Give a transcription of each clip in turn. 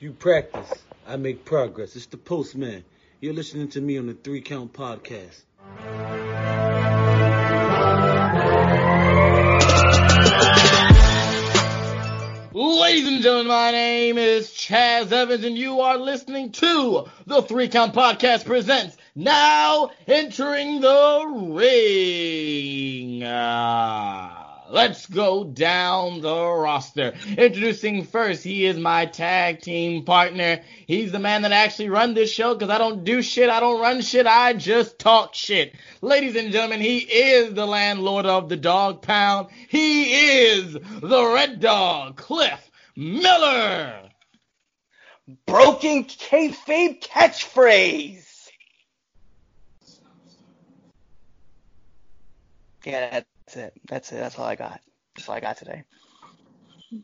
You practice, I make progress. It's the postman. You're listening to me on the Three Count Podcast. Ladies and gentlemen, my name is Chaz Evans, and you are listening to the Three Count Podcast presents Now Entering the Ring. Ah. Let's go down the roster. Introducing first, he is my tag team partner. He's the man that actually run this show because I don't do shit. I don't run shit. I just talk shit. Ladies and gentlemen, he is the landlord of the dog pound. He is the red dog, Cliff Miller. Broken kayfabe catchphrase. Yeah, that's it. That's it. That's all I got. That's all I got today.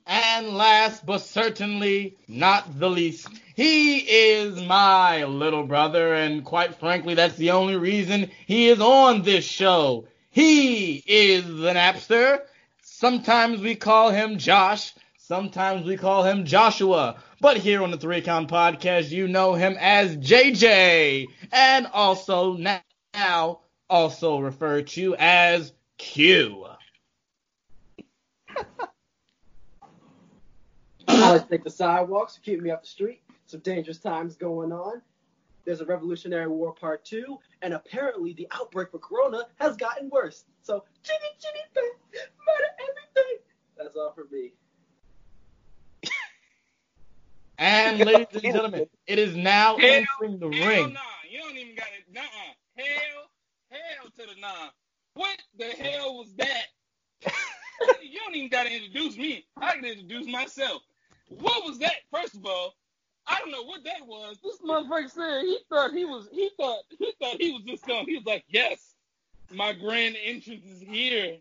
And last but certainly not the least, he is my little brother, and quite frankly, that's the only reason he is on this show. He is the Napster. Sometimes we call him Josh, sometimes we call him Joshua, but here on the Three Count Podcast, you know him as JJ, and also now also referred to as Q. I like to take the sidewalks to keep me off the street. Some dangerous times going on. There's a Revolutionary War Part 2, and apparently the outbreak for Corona has gotten worse. So, chitty chitty bang, murder everything. That's all for me. And ladies and gentlemen, it is now Hell, entering the hell ring. Nah, you don't even got it. Nuh-uh. Hell, hell to the nah. What the hell was that? you don't even got to introduce me. I can introduce myself. What was that? First of all, I don't know what that was. This motherfucker said he thought he was. He thought he thought he was just going. He was like, yes, my grand entrance is here.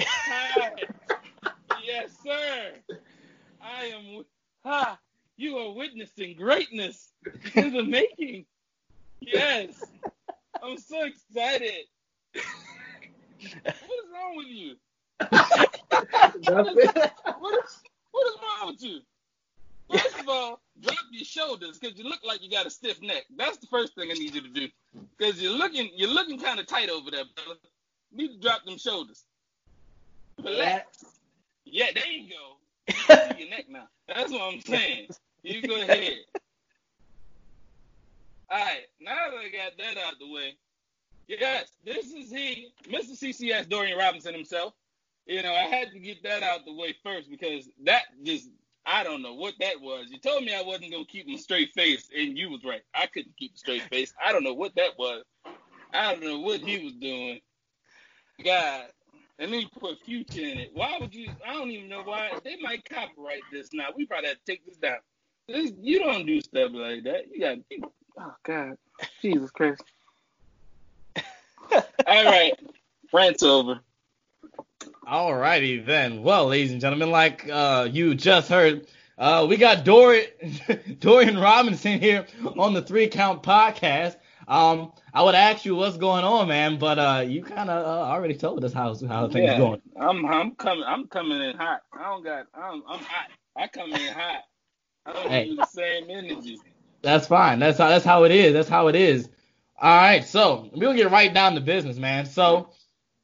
Hi. yes, sir. I am. Ha. You are witnessing greatness in the making. Yes. I'm so excited. What is wrong with you? Nothing. What is, what is wrong with you? First of all, drop your shoulders because you look like you got a stiff neck. That's the first thing I need you to do. Because you're looking you're looking kind of tight over there, brother. You need to drop them shoulders. Relax. Yeah, there you go. You your neck now. That's what I'm saying. You go ahead. All right, now that I got that out of the way, yes, this is he, Mr. CCS Dorian Robinson himself. You know, I had to get that out the way first because that just, I don't know what that was. You told me I wasn't going to keep a straight face, and you was right. I couldn't keep a straight face. I don't know what that was. I don't know what he was doing. God. And then you put future in it. Why would you? I don't even know why. They might copyright this now. We probably have to take this down. This, you don't do stuff like that. You got. Oh God, Jesus Christ. All right, rant's over. All righty then. Well, ladies and gentlemen, like uh, you just heard, uh, we got Dorian, Dorian Robinson here on the Three Count Podcast. Um, I would ask you what's going on, man, but uh, you kind of uh, already told us how how things Yeah, going. I'm I'm coming I'm coming in hot. I don't got I'm I'm hot. I come in hot. I don't Hey. use the same energy. That's fine. That's how that's how it is. That's how it is. All right, so we'll get right down to business, man. So,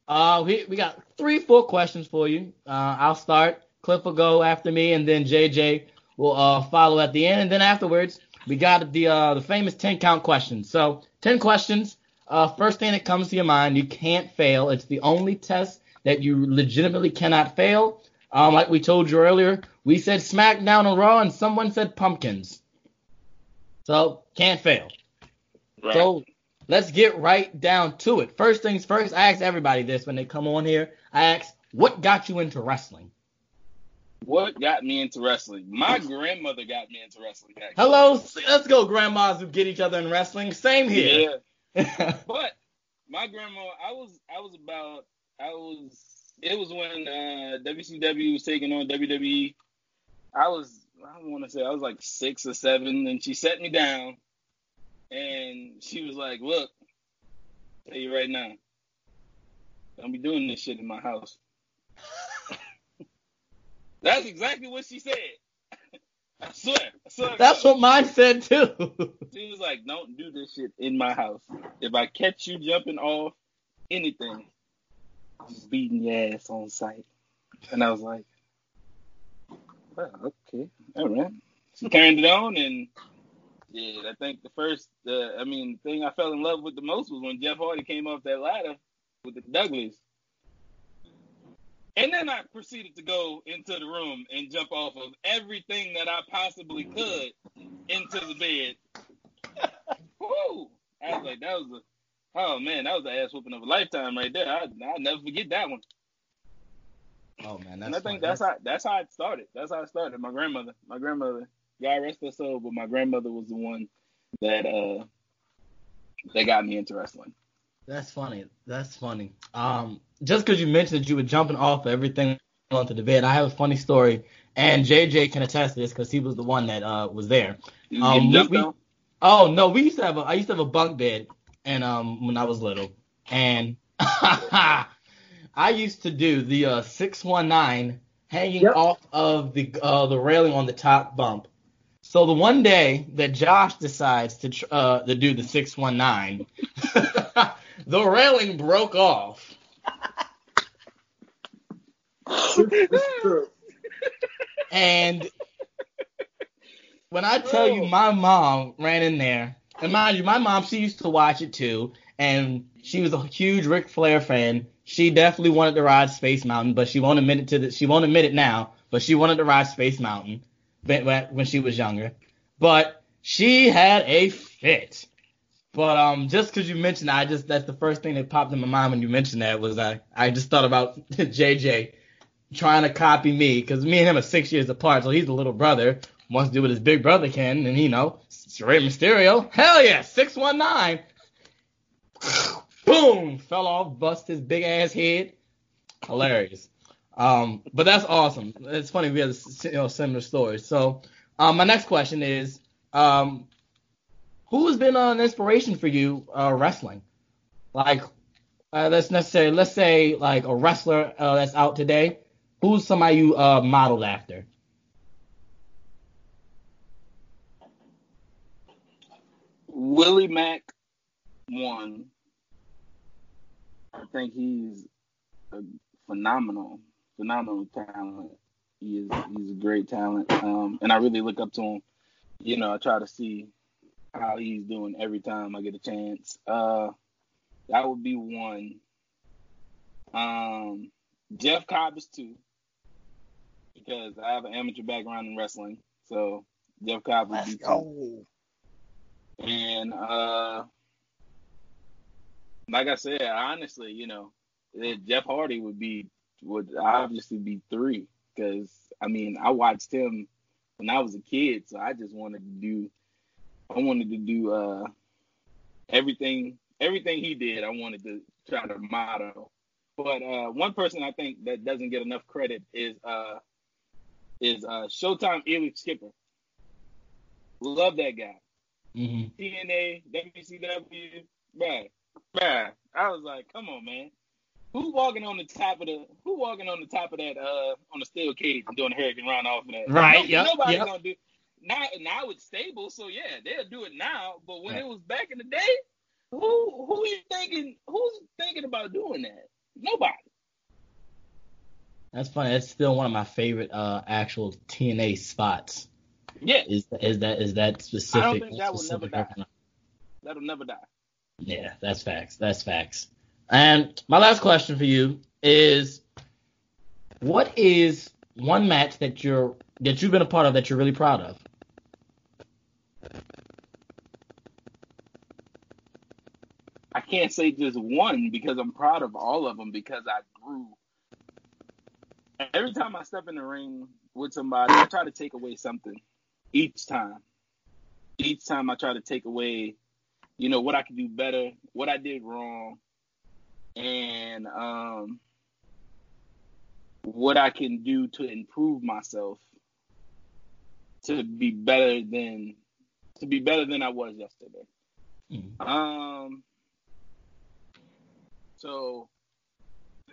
uh, we we got three, four questions for you. Uh, I'll start. Cliff will go after me, and then JJ will uh follow at the end, and then afterwards we got the uh the famous ten count questions. So, ten questions. Uh, first thing that comes to your mind, you can't fail. It's the only test that you legitimately cannot fail. Um, like we told you earlier, we said SmackDown and Raw, and someone said pumpkins. So can't fail. Right. So let's get right down to it. First things first, I ask everybody this when they come on here. I ask, what got you into wrestling? what got me into wrestling? My grandmother got me into wrestling. Actually. Hello, let's go, grandmas who get each other in wrestling. Same here. Yeah. But my grandma, I was I was about I was it was when uh, WCW was taking on WWE. I was I don't want to say I was like six or seven, and she set me down, and she was like, "Look, tell you right now, don't be doing this shit in my house." That's exactly what she said. I swear. I swear That's what mine said too. She was like, "Don't do this shit in my house. If I catch you jumping off anything, I'm beating your ass on sight." And I was like, "Well, okay, all right." She turned it on, and yeah, I think the first, uh, I mean, the thing I fell in love with the most was when Jeff Hardy came off that ladder with the Douglas. And then I proceeded to go into the room and jump off of everything that I possibly could into the bed. Woo! I was like, that was a, oh man, that was the ass whooping of a lifetime right there. I, I'll never forget that one. Oh man, that's and I think funny. that's how that's how it started. That's how it started. My grandmother, my grandmother, God rest her soul, but my grandmother was the one that uh that got me into wrestling. That's funny. That's funny. Um, just because you mentioned that you were jumping off of everything onto the bed, I have a funny story, and JJ can attest to this because he was the one that uh was there. Um, getting we- we- Oh no, we used to have a I used to have a bunk bed, and um when I was little, and I used to do the uh six one nine hanging Yep. off of the uh the railing on the top bump. So the one day that Josh decides to tr- uh to do the six one nine, the railing broke off. This is true. And when I tell you, Oh. my mom ran in there, and mind you, my mom she used to watch it too, and she was a huge Ric Flair fan. She definitely wanted to ride Space Mountain, but she won't admit it to the, she won't admit it now, but she wanted to ride Space Mountain when, she was younger. But she had a fit. But um, just because you mentioned, I just that's the first thing that popped in my mind when you mentioned that was I I just thought about JJ trying to copy me because me and him are six years apart, so he's the little brother wants to do what his big brother can, and you know, straight Mysterio, hell yeah, six one nine, boom, fell off, bust his big ass head, hilarious. Um, but that's awesome. It's funny we have you know similar stories. So, um, my next question is, um, who has been an inspiration for you uh, wrestling? Like, uh, let's necessarily let's say like a wrestler uh, that's out today. Who's somebody you uh, modeled after? Willie Mack one. I think he's phenomenal, phenomenal talent. He is he's a great talent. Um, and I really look up to him. You know, I try to see how he's doing every time I get a chance. Uh that would be one. Um Jeff Cobb is two. Because I have an amateur background in wrestling. So Jeff Cobb would be two. go. And uh, like I said, honestly, you know, Jeff Hardy would be would obviously be three because I mean I watched him when I was a kid, so I just wanted to do I wanted to do uh everything everything he did. I wanted to try to model. But uh, one person I think that doesn't get enough credit is uh is uh Showtime Elix Skipper. Love that guy. hmm TNA, WCW, man, bruh. I was like, come on, man. Who walking on the top of the who walking on the top of that uh on the steel cage and doing a hurricanrana off of that? Right, No- yep, Nobody's yep. gonna do now now it's stable, so yeah, they'll do it now. But when Right. it was back in the day, who who you thinking who's thinking about doing that? Nobody. That's funny. That's still one of my favorite uh, actual TNA spots. Yeah, Is is that is that specific? I don't think that will never die. that'll never die. Yeah, that's facts. That's facts. And my last question for you is, what is one match that you're that you've been a part of that you're really proud of? I can't say just one because I'm proud of all of them because I grew. Every time I step in the ring with somebody, I try to take away something each time. Each time I try to take away, you know, what I could do better, what I did wrong, and um, what I can do to improve myself to be better than to be better than I was yesterday. Mhm. Um. So,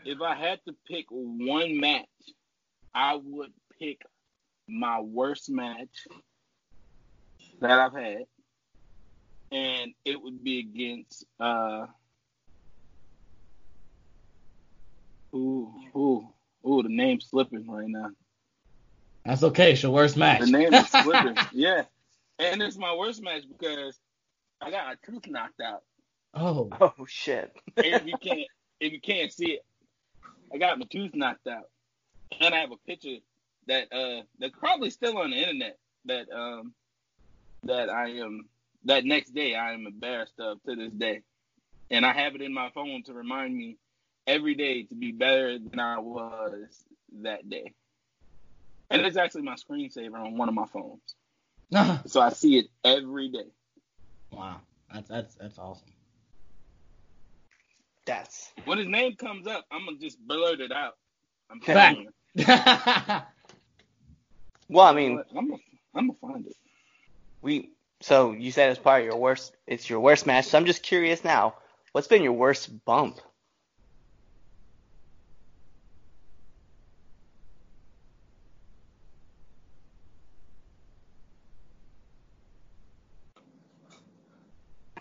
if I had to pick one match, I would pick my worst match that I've had, and it would be against uh, ooh, ooh, ooh, the name's slipping right now. That's okay. It's your worst match. The name is slipping, yeah, and it's my worst match because I got a tooth knocked out. oh. Oh shit. If you can't, if you can't see it, I got my tooth knocked out, and I have a picture that uh that's probably still on the internet that um that I am that next day I am embarrassed of to this day, and I have it in my phone to remind me every day to be better than I was that day. And it's actually my screensaver on one of my phones, so I see it every day. wow. That's that's that's awesome. That's When his name comes up, I'm gonna just blurt it out. I'm Fact. telling you. well. I mean, I'm gonna I'm gonna find it. we. So you said it's part of your worst. It's your worst match. So I'm just curious now. What's been your worst bump?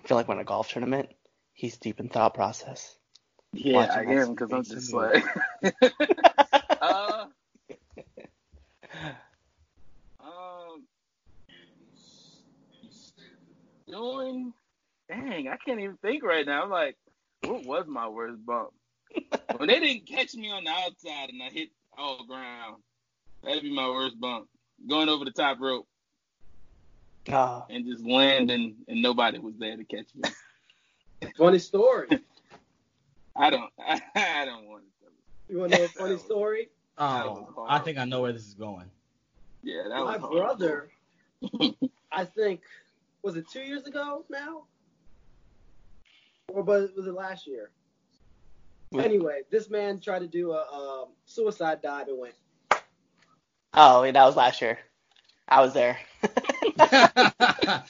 I feel like when a golf tournament, he's deep in thought process. Yeah, Watching I am because I'm just like. uh, um, doing. Dang, I can't even think right now. I'm like, what was my worst bump? when they didn't catch me on the outside and I hit all ground, that'd be my worst bump. Going over the top rope Oh, and just landing and nobody was there to catch me. Funny story. I don't. I, don't want to. Tell me. You want to know a funny story? Oh, I think I know where this is going. Yeah, that My was horrible. brother, I think, was it two years ago now? Or was was it last year? Was- Anyway, this man tried to do a um, suicide dive and went. oh, yeah, that was last year. I was there.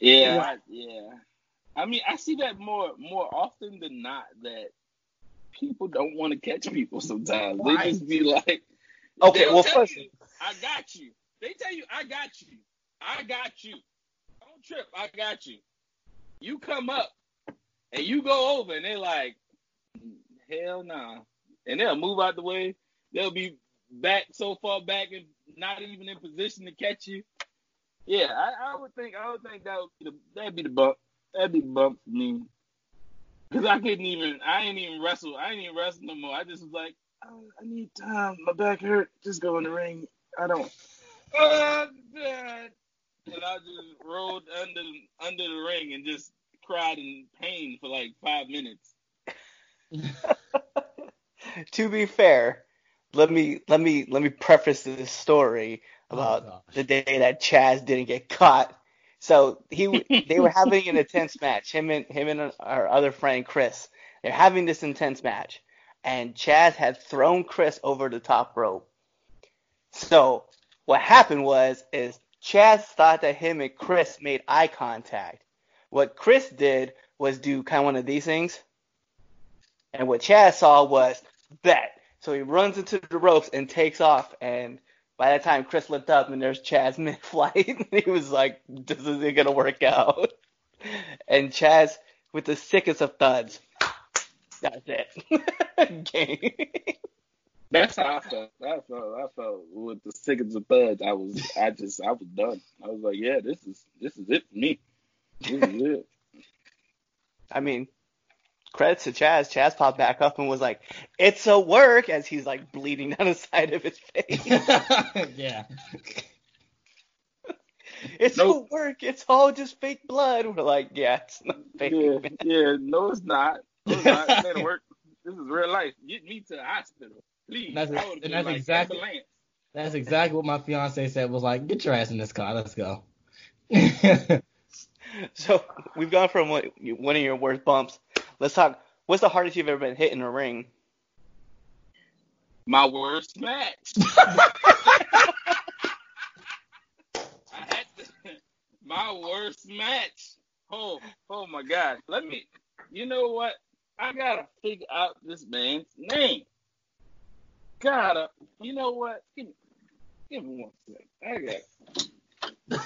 Yeah, I, yeah. I mean, I see that more more often than not that people don't want to catch people sometimes. They just be like, Okay, well, first- you, I got you. They tell you, I got you. I got you. Don't trip. I got you. You come up and you go over, and they're like, hell nah. And they'll move out the way. They'll be back so far back and not even in position to catch you. Yeah, I, I would think I would think that would be the that'd be the bump. That'd be the bump for me. Cause I couldn't even I ain't even wrestle. I ain't even wrestle no more. I just was like, oh, I need time. My back hurt. Just go in the ring. I don't. Oh, God. And I just rolled under under the ring and just cried in pain for like five minutes. to be fair, let me let me let me preface this story Oh, about gosh. the day that Chaz didn't get caught. So he they were having an intense match. Him and him and our other friend Chris. They're having this intense match, and Chaz had thrown Chris over the top rope. So what happened was is Chaz thought that him and Chris made eye contact. What Chris did was do kind of one of these things. And what Chaz saw was bet. So he runs into the ropes and takes off. And by that time, Chris looked up and there's Chaz mid flight. and he was like, this isn't going to work out. And Chaz, with the sickest of thuds, that's it. Game. That's how I felt. I felt. I felt with the sickest of thuds. I was. I just. I was done. I was like, yeah, this is. This is it for me. This is it. I mean, credits to Chaz. Chaz popped back up and was like, it's a work, as he's like bleeding down the side of his face. yeah. it's Nope. a work. It's all just fake blood. We're like, yeah, it's not fake. Yeah. man. Yeah. No, it's not. No, it's not. It ain't work. This is real life. Get me to the hospital, please. That's- I would've and that's like, exactly- ambulance. That's exactly what my fiance said. Was like, get your ass in this car. Let's go. So we've gone from one of your worst bumps. Let's talk. What's the hardest you've ever been hit in a ring? My worst match. I had to, my worst match. Oh, oh my God. Let me. You know what? I gotta figure out this man's name. Gotta. You know what? Give me- Give me one second. I got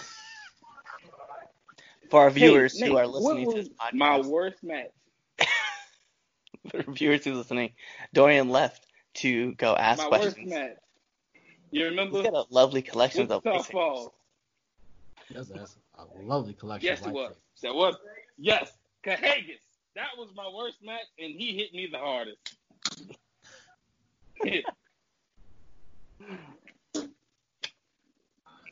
For our Hey, viewers Nate, who are listening to this podcast, my worst match. for viewers who are listening, Dorian left to go ask My questions. worst match. You remember? He's got a lovely collection With of softball. That's, that's a lovely collection. Yes, of it was. That was. Yes, Cahagas. That was my worst match, and he hit me the hardest.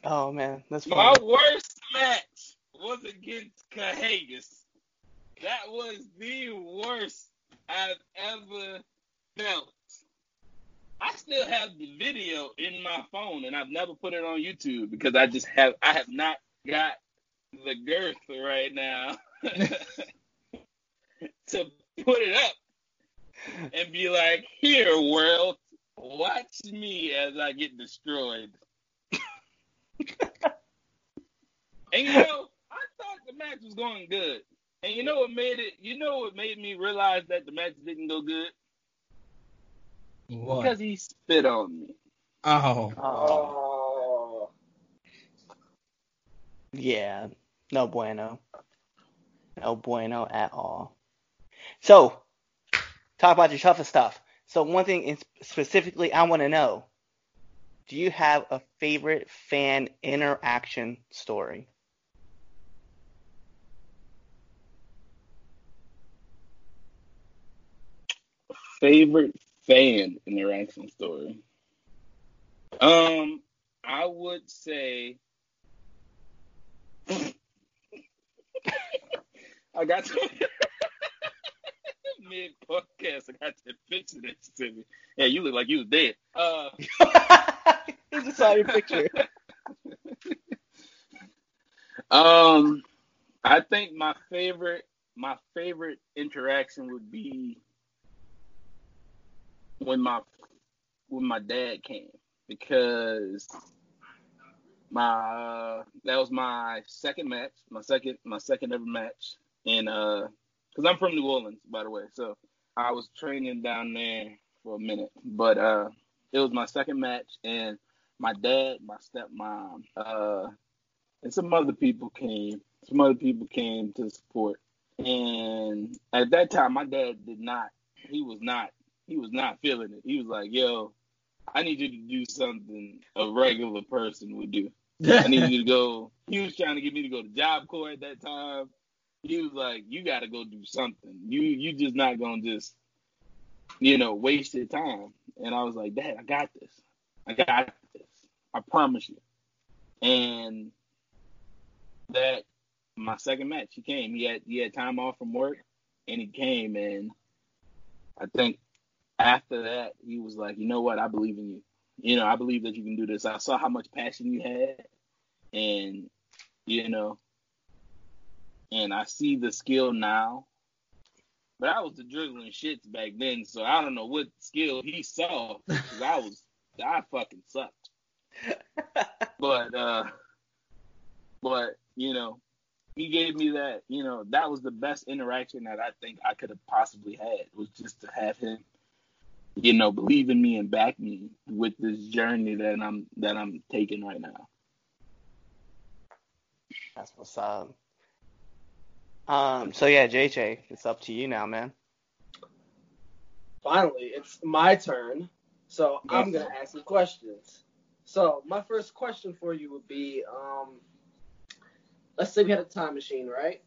Oh man, that's my worst match was against Cahagas. That was the worst I've ever felt. I still have the video in my phone, and I've never put it on YouTube because I just have I have not got the girth right now to put it up and be like, "Here, world, watch me as I get destroyed." and you know, I thought the match was going good, and you know what made it? You know what made me realize that the match didn't go good? What? Because he spit on me. oh. Oh, yeah, no bueno, no bueno at all. So, talk about your toughest stuff. So one thing in specifically I want to know: Do you have a favorite fan interaction story? Favorite fan interaction story. Um, I would say I got to mid podcast. I got to picture this to me. Yeah, you look like you was dead. Uh, I just saw your picture. um, I think my favorite my favorite interaction would be when my when my dad came because my uh, that was my second match, my second my second ever match, and uh, cause I'm from New Orleans, by the way, so I was training down there for a minute, but uh, it was my second match, and my dad, my stepmom, uh, and some other people came. Some other people came to support, and at that time, my dad did not. He was not. He was not feeling it. He was like, "Yo, I need you to do something a regular person would do. I need you to go." He was trying to get me to go to Job Corps at that time. He was like, "You got to go do something. You you just not gonna just, you know, waste your time." And I was like, "Dad, I got this. I got this. I promise you." And that my second match, he came. He had he had time off from work, and he came. And I think after that, he was like, "You know what? I believe in you. You know, I believe that you can do this. I saw how much passion you had, and you know, and I see the skill now." But I was the drizzling shits back then, so I don't know what skill he saw. Cause I was, I fucking sucked. But uh, but you know, he gave me that. You know, that was the best interaction that I think I could have possibly had. Was just to have him, you know, believe in me and back me with this journey that I'm that I'm taking right now. That's what's up. Um. So yeah, JJ, it's up to you now, man. Finally, it's my turn. So I'm gonna ask some questions. So my first question for you would be, um, let's say we had a time machine, right?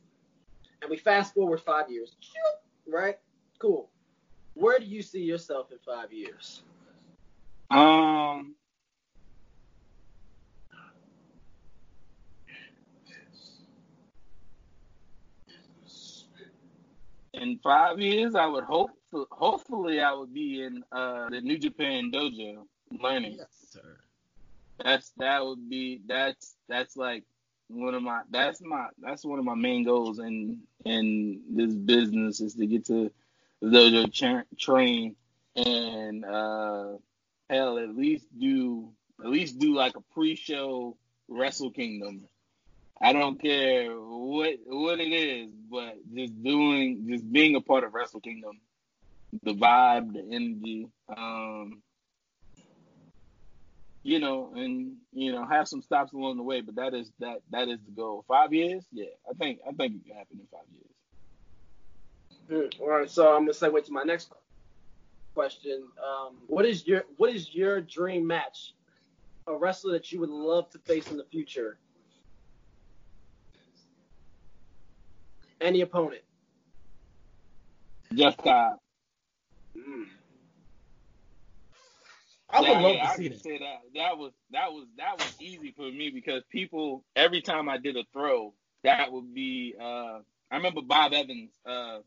And we fast forward five years, right? Cool. Where do you see yourself in five years? Um. In five years, I would hope. Hopefully, I would be in uh, the New Japan dojo learning. Yes, sir. That's that would be that's that's like one of my that's my that's one of my main goals in in this business is to get to dojo cha- train and uh hell at least do at least do like a pre-show Wrestle Kingdom. I don't care what what it is, but just doing just being a part of Wrestle Kingdom, the vibe, the energy, um you know, and you know, have some stops along the way. But that is that that is the goal. Five years, yeah, I think I think it can happen in five years. Hmm, All right, so I'm gonna segue to my next question. Um, what is your what is your dream match? A wrestler that you would love to face in the future. Any opponent. Jeff Cobb. Mm. I would Yeah, love yeah, to I see that. say that. That was that was that was easy for me because people every time I did a throw, that would be. uh I remember Bob Evans uh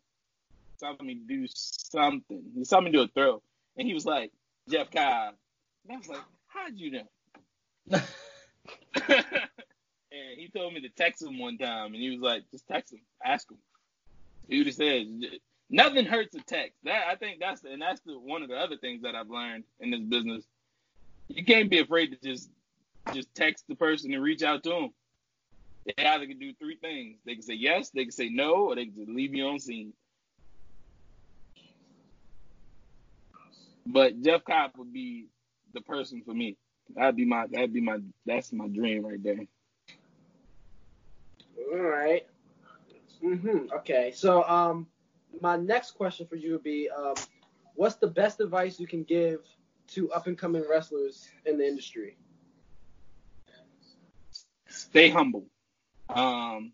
telling me to do something. He saw me do a throw, and he was like Jeff Cobb, and I was like, how'd you know? and he told me to text him one time, and he was like, just text him, ask him. He would have said, nothing hurts a text. That I think that's the, and that's the one of the other things that I've learned in this business. You can't be afraid to just just text the person and reach out to them. They either can do three things. They can say yes, they can say no, or they can just leave you on seen. But Jeff Cobb would be the person for me. That'd be my that'd be my that's my dream right there. All right. Mhm. Okay. So um, my next question for you would be um, what's the best advice you can give to up and coming wrestlers in the industry? Stay humble. Um,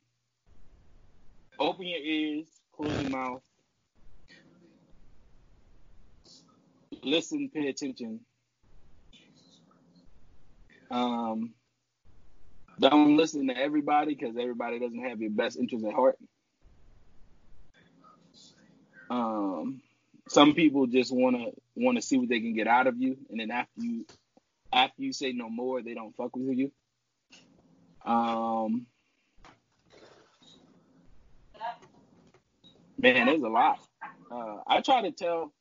open your ears, close your mouth. Listen, pay attention. Um, don't listen to everybody because everybody doesn't have your best interest at heart. Um, some people just wanna wanna see what they can get out of you, and then after you after you say no more, they don't fuck with you. Um, man, there's a lot. Uh, I try to tell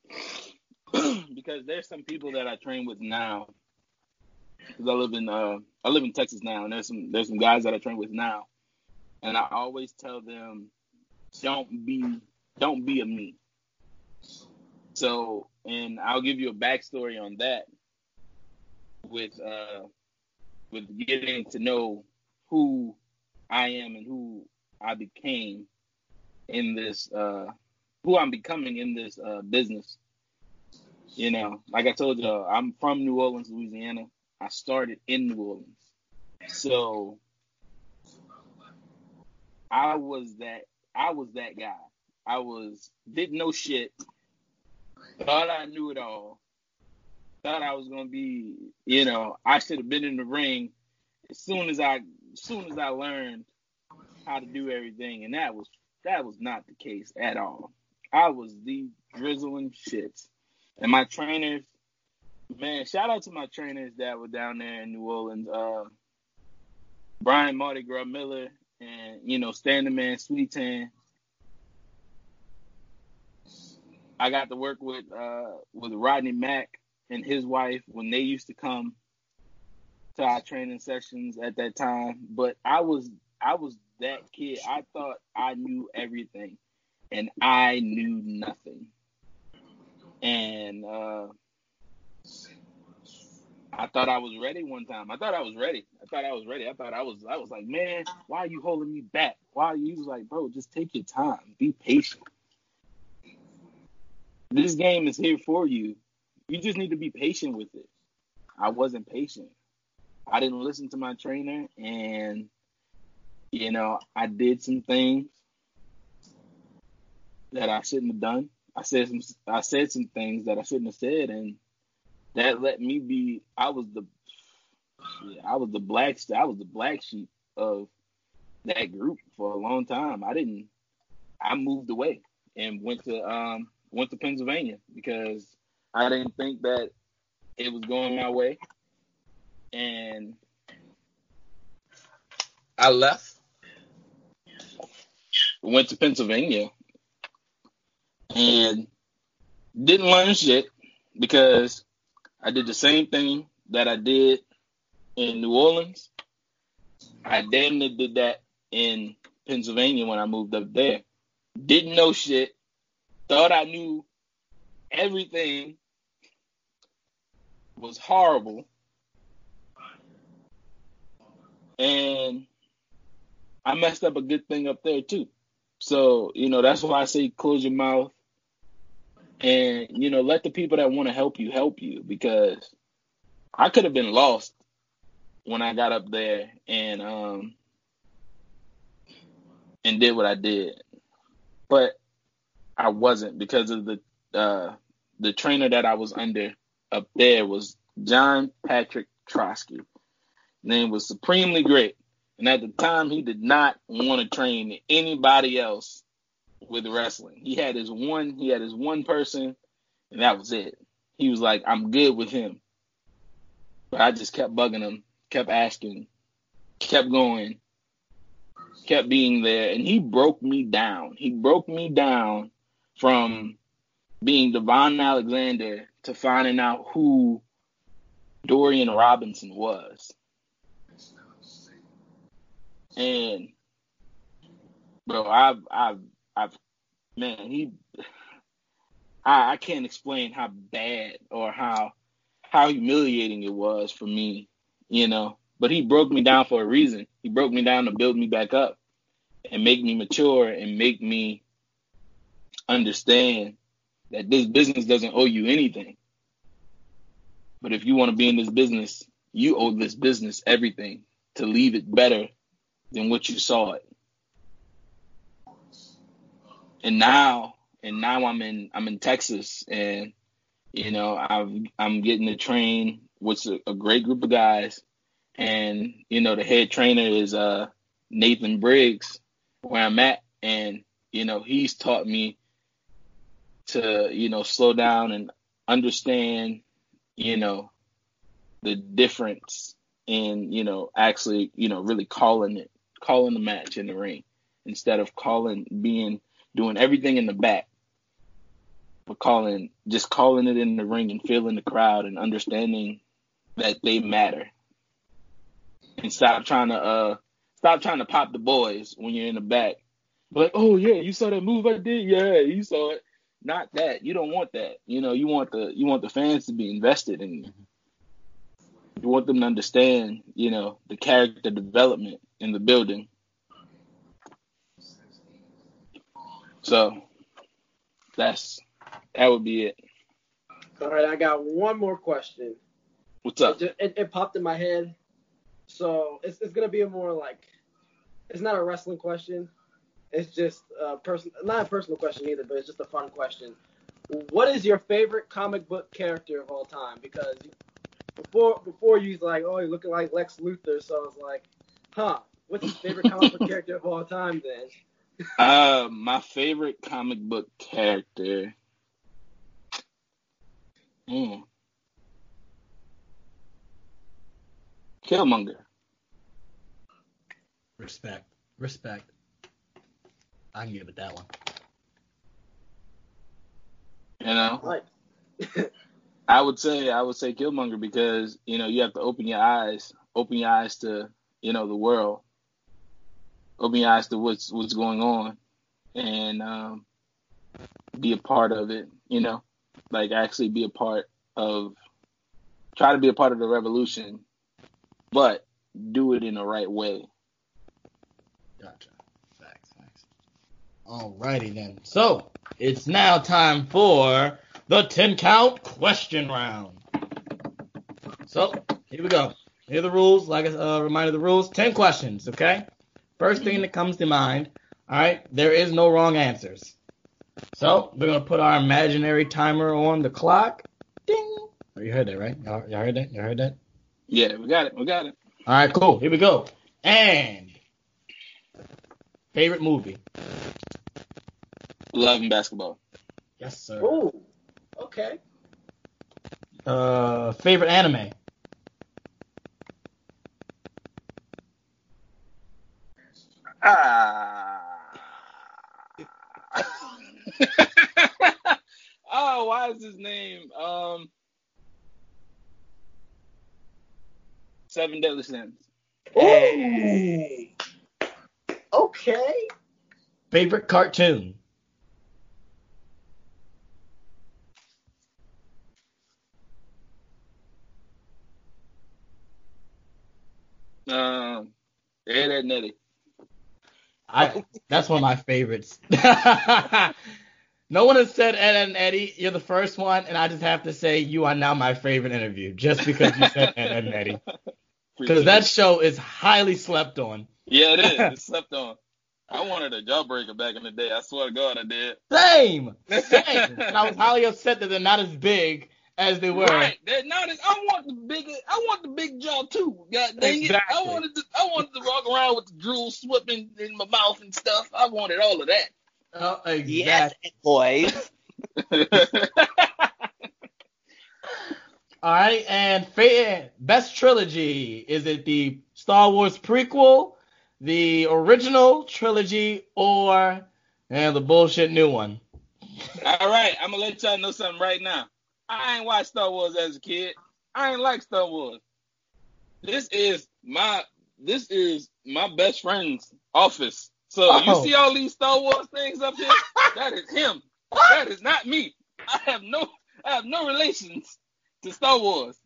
because there's some people that I train with now. Because I live in uh, I live in Texas now, and there's some there's some guys that I train with now, and I always tell them, don't be don't be a me. So, and I'll give you a backstory on that with uh with getting to know who I am and who I became in this uh who I'm becoming in this uh business. You know, like I told you, I'm from New Orleans, Louisiana. I started in New Orleans. So I was that I was that guy. I was didn't know shit. Thought I knew it all. Thought I was gonna be, you know, I should have been in the ring as soon as I as soon as I learned how to do everything, and that was that was not the case at all. I was the drizzling shits. And my trainers, man, shout out to my trainers that were down there in New Orleans. Uh, Brian Mardi Gras Miller and, you know, Standing Man Sweet Tan. I got to work with uh, with Rodney Mack and his wife when they used to come to our training sessions at that time. But I was I was that kid. I thought I knew everything, and I knew nothing. And uh, I thought I was ready one time. I thought I was ready. I thought I was ready. I thought I was. I was like, man, why are you holding me back? Why are you like, bro? Just take your time. Be patient. This game is here for you. You just need to be patient with it. I wasn't patient. I didn't listen to my trainer, and you know, I did some things that I shouldn't have done. I said some I said some things that I shouldn't have said, and that let me be. I was the yeah, I was the black I was the black sheep of that group for a long time. I didn't. I moved away and went to um went to Pennsylvania because I didn't think that it was going my way, and I left. Went to Pennsylvania and didn't learn shit because I did the same thing that I did in New Orleans. I damn near did that in Pennsylvania when I moved up there. Didn't know shit. Thought I knew everything. Was horrible. and I messed up a good thing up there too. So you know that's why I say close your mouth, and you know let the people that want to help you help you because I could have been lost when I got up there and um and did what I did, but I wasn't because of the uh the trainer that I was under up there was John Patrick Trotsky. Name was supremely great. And at the time, he did not want to train anybody else with wrestling. He had his one, he had his one person, and that was it. He was like, I'm good with him. But I just kept bugging him, kept asking, kept going, kept being there, and he broke me down. He broke me down from being Devon Alexander to finding out who Dorian Robinson was. And bro, I've I've I've man, he I, I can't explain how bad or how how humiliating it was for me, you know. But he broke me down for a reason. He broke me down to build me back up and make me mature and make me understand that this business doesn't owe you anything. But if you want to be in this business, you owe this business everything to leave it better than what you saw it. And now, and now I'm in I'm in Texas, and you know I've I'm getting to train with a, a great group of guys, and you know the head trainer is uh Nathan Briggs, where I'm at, and you know he's taught me to you know slow down and understand you know the difference in you know actually you know really calling it calling the match in the ring instead of calling being doing everything in the back but calling just calling it in the ring and feeling the crowd and understanding that they matter. And stop trying to uh stop trying to pop the boys when you're in the back. Like oh yeah you saw that move i did? Yeah you saw it. Not that. You don't want that. You know you want the you want the fans to be invested in you. You want them to understand you know the character development in the building so that's that would be it All right, I got one more question. what's It, up it, it popped in my head. So it's, it's gonna be a more like, it's not a wrestling question. It's just a person, not a personal question either, but it's just a fun question. What is your favorite comic book character of all time? Because before before you was like, oh, you're looking like Lex Luthor, so I was like, huh, what's your favorite comic book character of all time then? Uh my favorite comic book character Hmm. Killmonger. Respect. Respect. I can give it that one. You know, Like, I would say I would say Killmonger because you know you have to open your eyes, open your eyes to you know the world, eyes to what's what's going on, and um, be a part of it. You know, like actually be a part of, try to be a part of the revolution, but do it in the right way. Gotcha. Facts, facts. Alrighty then. So it's now time for the 10 count question round. So here we go. Here are the rules. Like a uh, reminder the rules 10 questions, okay? First thing that comes to mind. Alright, there is no wrong answers. So we're going to put our imaginary timer on the clock. Ding. Oh, you heard that, right? Y'all, y'all heard that? Y'all heard that? Yeah, we got it. We got it. All right, cool. Here we go. And favorite movie? Love and basketball. Yes, sir. oh, okay. Uh, favorite anime? Ah. oh, why is his name? Um, Seven Deadly Sins. Hey. Okay. Favorite cartoon? Um, Ed, Ed, and Eddie. I that's one of my favorites. no one has said Ed and Eddie. You're the first one, and I just have to say you are now my favorite interview just because you said Ed and Eddie. Because that show is highly slept on. Yeah, it is. It's slept on. I wanted a jawbreaker back in the day. I swear to God, I did. Same, same. and I was highly upset that they're not as big as they were. Right. They're not as, I want the big. I want the big jaw too. God dang it. I wanted to. I wanted to walk around with the drool slipping in my mouth and stuff. I wanted all of that. Oh, Yes, exactly. boys. All right, and fa- best trilogy is it the Star Wars prequel, the original trilogy, or and the bullshit new one? All right, I'm gonna let y'all know something right now. I ain't watched Star Wars as a kid. I ain't like Star Wars. This is my this is my best friend's office. So Oh. you see all these Star Wars things up here? that is him. That is not me. I have no I have no relations to Star Wars.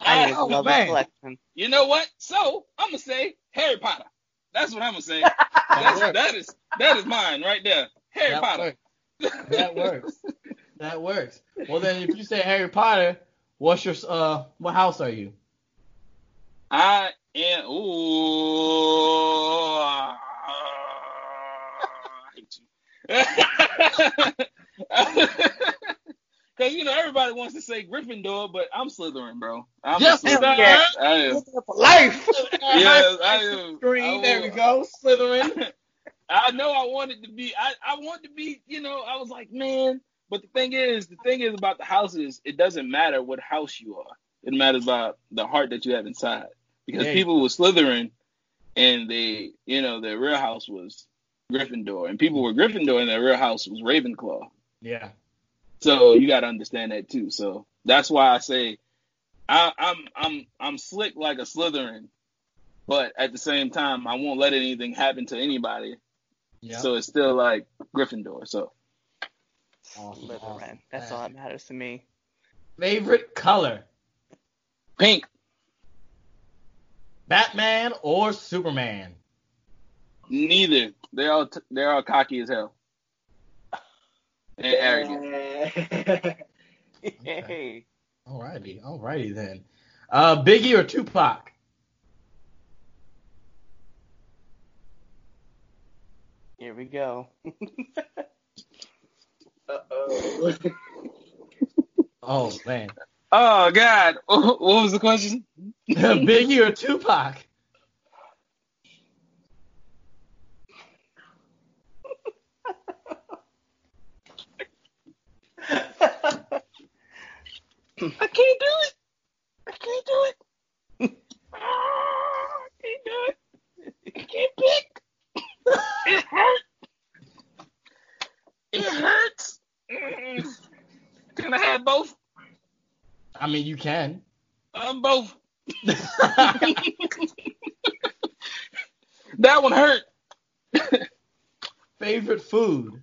I I, just oh, love man. collection. you know what? So I'm gonna say Harry Potter. That's what I'm gonna say. That's, that is that is mine right there. Harry That Potter. works. That works. That works. Well, then, if you say Harry Potter, what's your uh, what house are you? I am. Ooh. I you. Because, you know, everybody wants to say Gryffindor, but I'm Slytherin, bro. I'm Yes, Slytherin. yeah. I am. For life. Yes, I am. Screen. I There we go. Slytherin. I know I wanted to be. I, I wanted to be. You know, I was like, man. But the thing is, the thing is about the houses. It doesn't matter what house you are. It matters about the heart that you have inside. Because people were Slytherin, and they, you know, their real house was Gryffindor, and people were Gryffindor, and their real house was Ravenclaw. Yeah. So you got to understand that too. So that's why I say I, I'm I'm I'm slick like a Slytherin, but at the same time, I won't let anything happen to anybody. Yeah. So it's still like Gryffindor. So Awesome, Slytherin. awesome. That's all that matters to me. Favorite color: pink, Batman or Superman? neither. They're all t- they're all cocky as hell and arrogant. Hey. Alrighty, alrighty then. Uh, Biggie or Tupac? Here we go. Uh-oh. Oh man, Oh God, what was the question? Biggie or Tupac? I can't do it. I can't do it. Ah, I can't do it. I can't pick. It hurts. It hurts. Mm. Can I have both? I mean, you can. I'm both. That one hurt. Favorite food?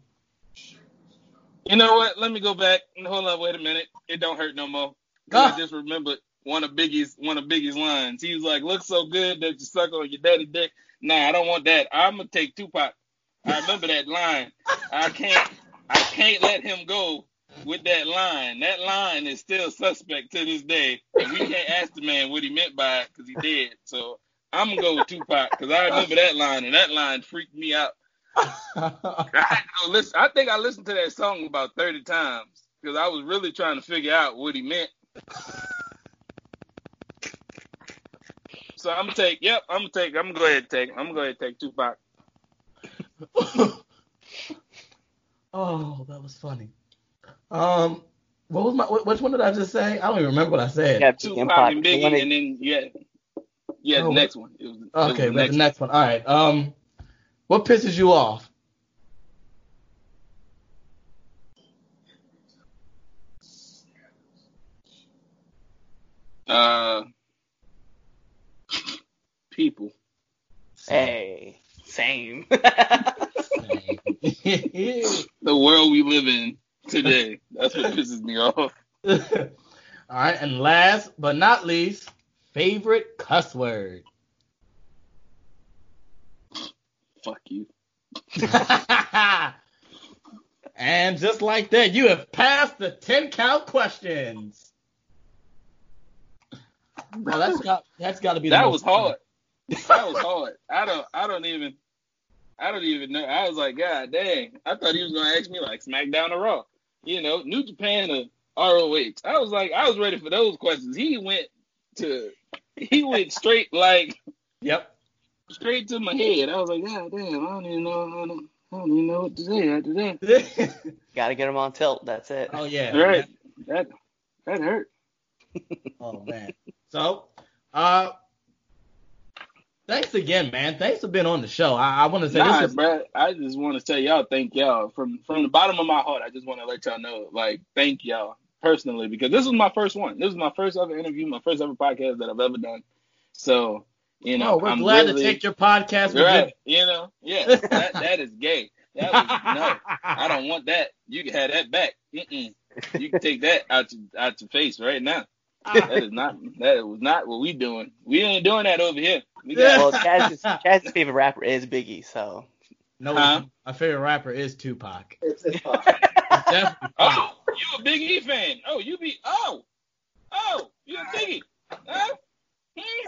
You know what? Let me go back. Hold on, wait a minute. It don't hurt no more. 'Cause I just remembered one of Biggie's one of Biggie's lines. He was like, "Look so good that you suck on your daddy dick." Nah, I don't want that. I'm gonna take Tupac. I remember that line. I can't can't let him go with that line. That line is still suspect to this day, and we can't ask the man what he meant by it because he dead. So I'm gonna go with Tupac because I remember that line, and that line freaked me out. I had to go listen. I think I listened to that song about 30 times because I was really trying to figure out what he meant. So I'm gonna take. Yep, I'm gonna take. I'm gonna go ahead and take. I'm gonna go ahead and take Tupac. oh, that was funny. Um, what was my? Which one did I just say? I don't even remember what I said. Yeah, Tupac Tupac. and You Biggie, wanna- and then yeah, yeah, Oh, the next one. It was, it was Okay, the next the next one. All right. Um, what pisses you off? Uh, people. Hey, same. The world we live in today. That's what pisses me off. All right, and last but not least, favorite cuss word. Fuck you. and just like that, you have passed the 10 count questions. Well, that's got that's got to be the That was hard. That was hard. I don't I don't even I don't even know. I was like, God dang. I thought he was gonna ask me like SmackDown or Raw. You know, New Japan or ROH. I was like, I was ready for those questions. He went to he went straight like Yep. straight to my head. I was like, God damn, I don't even know I don't, I don't even know what to say after that. Gotta get him on tilt. That's it. oh yeah. Right. That that hurt. Oh man. So, uh, thanks again, man. Thanks for being on the show. I, I want to say Nah, this is bruh, I just want to tell y'all thank y'all from from the bottom of my heart. I just want to let y'all know, like, thank y'all personally because this was my first one. This was my first ever interview, my first ever podcast that I've ever done. So, you know, no, we're I'm glad really, to take your podcast. with right. You know, yeah, that that is gay. That was no, I don't want that. You can have that back. Mm-mm. You can take that out your out your face right now. Ah. That is not that was not what we doing. We ain't doing that over here. We got Well, Chaz's, Chaz's favorite rapper is Biggie, so No, Huh? my favorite rapper is Tupac. It's, it's fine. It's definitely Oh, you a Big E fan? Oh, you be oh, oh, you a Biggie? Huh? Hmm?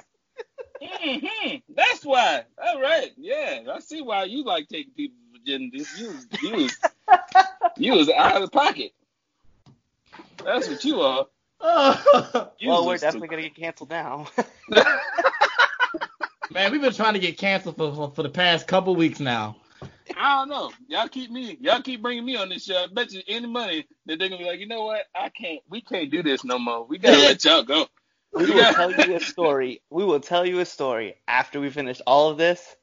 hmm That's why. All right, yeah, I see why you like taking people's virginities. You, was- you was, you was out of the pocket. That's what you are. You well, we're was definitely gonna get canceled now. Man, we've been trying to get canceled for, for for the past couple weeks now. I don't know. Y'all keep me. Y'all keep bringing me on this show. I bet you any money that they're gonna be like, you know what? I can't. We can't do this no more. We gotta let y'all go. we will tell you a story. We will tell you a story after we finish all of this.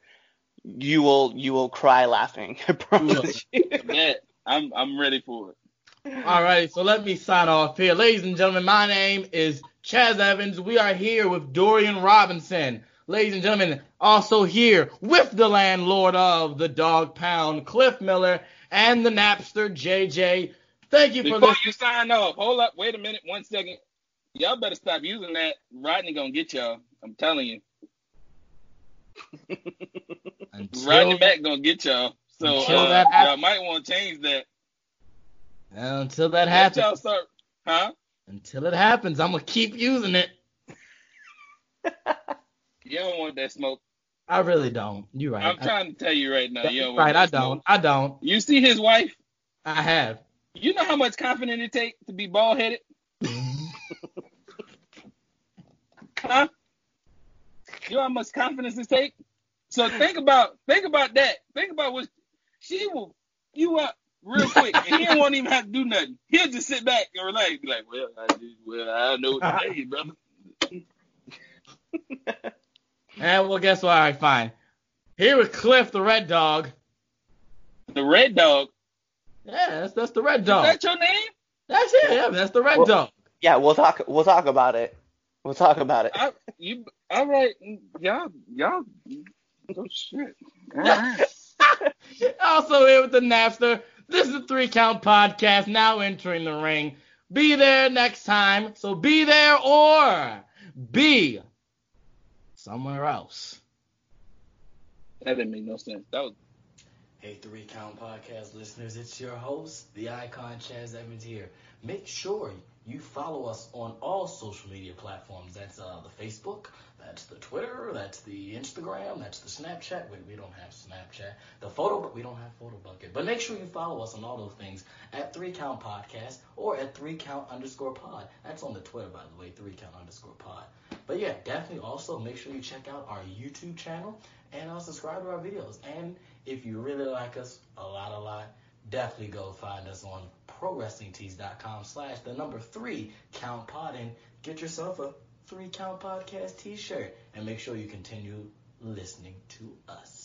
You will you will cry laughing. I promise you. Yeah, I'm I'm ready for it. All right, so let me sign off here. Ladies and gentlemen, my name is Chaz Evans. We are here with Dorian Robinson. Ladies and gentlemen, also here with the landlord of the Dog Pound, Cliff Miller, and the Napster, JJ. Thank you for Before listening. you sign off, hold up, wait a minute, one second. Y'all better stop using that. Rodney gonna get y'all. I'm telling you. Until, Rodney Mack gonna get y'all. So Until uh, that y'all might want to change that. until that Let y'all start, huh? until it happens, I'm gonna keep using it. You don't want that smoke. I really don't. You're right. I'm trying to tell you right now. You don't right, I smoke. don't. I don't. You see his wife? I have. You know how much confidence it takes to be bald headed? Mm-hmm. Huh? You know how much confidence it takes? So think about think about that. Think about what she will you up real quick and he won't even have to do nothing. He'll just sit back and relax. Be like, Well, I just, well, I know what to you, brother. And well, guess what? All right, fine. Here with Cliff, the red dog. The red dog. Yeah, that's, that's the red Is dog. that your name? That's it. Yeah, that's the red Well- dog. yeah, we'll talk. We'll talk about it. We'll talk about it. I, you all right, y'all y'all oh shit. All right. also here with the Napster. This is the Three Count Podcast, now entering the ring. Be there next time. So be there or be somewhere else. That didn't make no sense. That was Hey, Three Count Podcast listeners, it's your host, the icon Chaz Evans here. Make sure you follow us on all social media platforms. That's uh, the Facebook, that's the Twitter, that's the Instagram, that's the Snapchat. Wait, we don't have Snapchat. The photo, but we don't have Photo Bucket. But make sure you follow us on all those things at Three Count Podcast or at Three Count underscore Pod. That's on the Twitter, by the way, Three Count underscore Pod. But yeah, definitely also make sure you check out our YouTube channel and uh, subscribe to our videos. And if you really like us, a lot, a lot, definitely go find us on prowrestlingtees.com slash the number three count pod and get yourself a three count podcast t-shirt and make sure you continue listening to us.